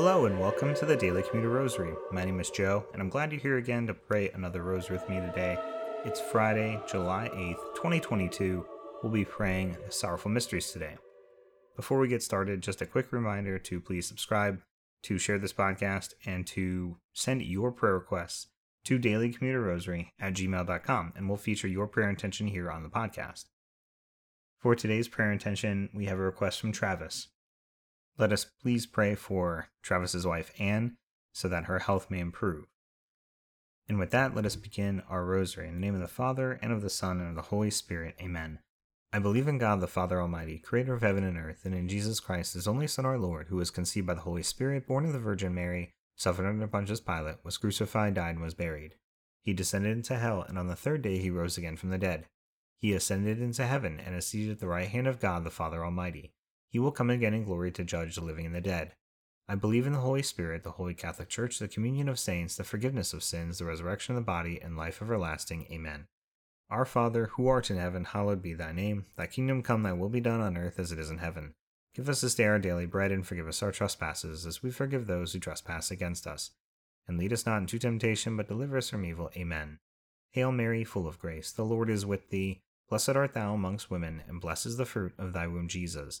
Hello and welcome to the Daily Commuter Rosary. My name is Joe, and I'm glad you're here again to pray another rosary with me today. It's Friday, July 8th, 2022. We'll be praying the Sorrowful Mysteries today. Before we get started, just a quick reminder to please subscribe, to share this podcast, and to send your prayer requests to dailycommuterrosary at gmail.com, and we'll feature your prayer intention here on the podcast. For today's prayer intention, we have a request from Travis. Let us please pray for Travis's wife Anne so that her health may improve. And with that, let us begin our rosary. In the name of the Father, and of the Son, and of the Holy Spirit. Amen. I believe in God the Father Almighty, creator of heaven and earth, and in Jesus Christ, his only Son, our Lord, who was conceived by the Holy Spirit, born of the Virgin Mary, suffered under Pontius Pilate, was crucified, died, and was buried. He descended into hell, and on the third day he rose again from the dead. He ascended into heaven, and is seated at the right hand of God the Father Almighty. He will come again in glory to judge the living and the dead. I believe in the Holy Spirit, the Holy Catholic Church, the communion of saints, the forgiveness of sins, the resurrection of the body, and life everlasting. Amen. Our Father, who art in heaven, hallowed be thy name. Thy kingdom come, thy will be done on earth as it is in heaven. Give us this day our daily bread, and forgive us our trespasses, as we forgive those who trespass against us. And lead us not into temptation, but deliver us from evil. Amen. Hail Mary, full of grace, the Lord is with thee. Blessed art thou amongst women, and blessed is the fruit of thy womb, Jesus.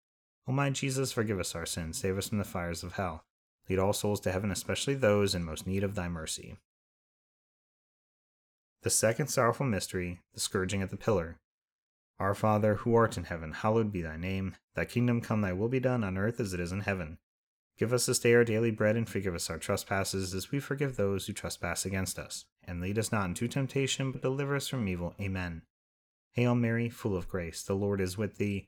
O my Jesus, forgive us our sins, save us from the fires of hell. Lead all souls to heaven, especially those in most need of thy mercy. The second sorrowful mystery, the scourging at the pillar. Our Father, who art in heaven, hallowed be thy name. Thy kingdom come, thy will be done on earth as it is in heaven. Give us this day our daily bread, and forgive us our trespasses, as we forgive those who trespass against us. And lead us not into temptation, but deliver us from evil. Amen. Hail Mary, full of grace, the Lord is with thee.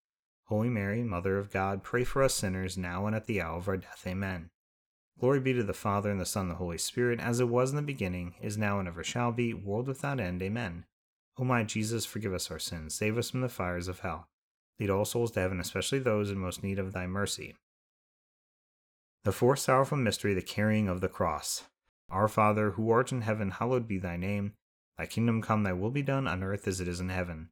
Holy Mary, Mother of God, pray for us sinners, now and at the hour of our death. Amen. Glory be to the Father, and the Son, and the Holy Spirit, as it was in the beginning, is now, and ever shall be, world without end. Amen. O my Jesus, forgive us our sins, save us from the fires of hell. Lead all souls to heaven, especially those in most need of thy mercy. The fourth sorrowful mystery, the carrying of the cross. Our Father, who art in heaven, hallowed be thy name. Thy kingdom come, thy will be done on earth as it is in heaven.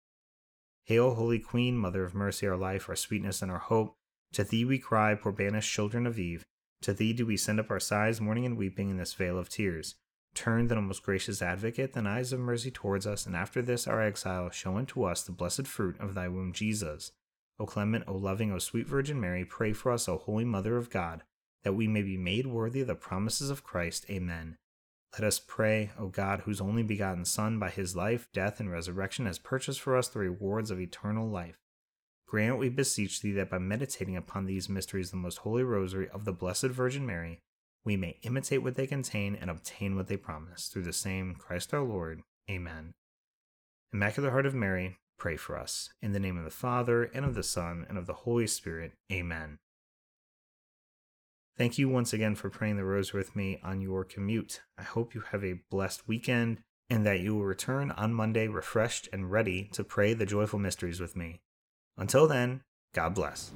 Hail, Holy Queen, Mother of mercy, our life, our sweetness, and our hope. To thee we cry, poor banished children of Eve. To thee do we send up our sighs, mourning and weeping in this vale of tears. Turn, then, O most gracious advocate, thine eyes of mercy towards us, and after this our exile, show unto us the blessed fruit of thy womb, Jesus. O clement, O loving, O sweet Virgin Mary, pray for us, O holy Mother of God, that we may be made worthy of the promises of Christ. Amen. Let us pray, O God, whose only begotten Son, by his life, death, and resurrection, has purchased for us the rewards of eternal life Grant, we beseech thee, that by meditating upon these mysteries the most holy rosary of the Blessed Virgin Mary, we may imitate what they contain and obtain what they promise. Through the same Christ our Lord. Amen. Immaculate Heart of Mary, pray for us. In the name of the Father, and of the Son, and of the Holy Spirit. Amen. Thank you once again for praying the rosary with me on your commute. I hope you have a blessed weekend and that you will return on Monday refreshed and ready to pray the joyful mysteries with me. Until then, God bless.